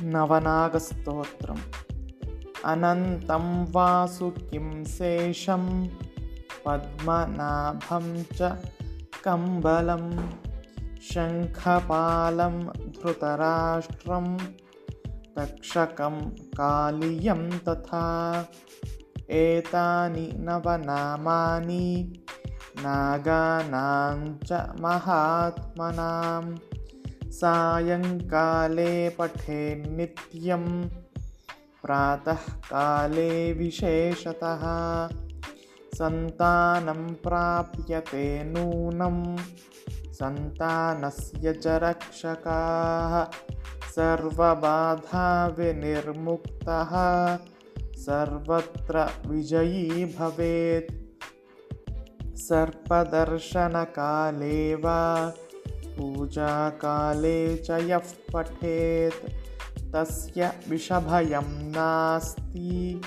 नवनागस्तोत्रम्। अनन्तं वासु किं शेषं पद्मनाभं च कम्बलं शङ्खपालं धृतराष्ट्रं तक्षकं कालियं तथा एतानि नवनामानि नागानां च महात्मनां सायङ्काले पठे नित्यं प्रातःकाले विशेषतः। सन्तानं प्राप्यते नूनं सन्तानस्य च रक्षकाः। सर्वबाधाविनिर्मुक्तः सर्वत्र विजयी भवेत्। सर्पदर्शनकाले वा पूजाकाले च यः पठेत् तस्य विषभयं नास्ति।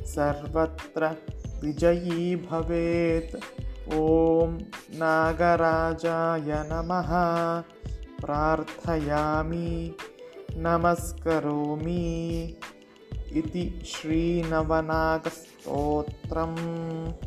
सर्वत्र विजयी भवेत्। ॐ नागराजाय नमः। प्रार्थयामि। नमस्करोमि। इति श्रीनवनागस्तोत्रम्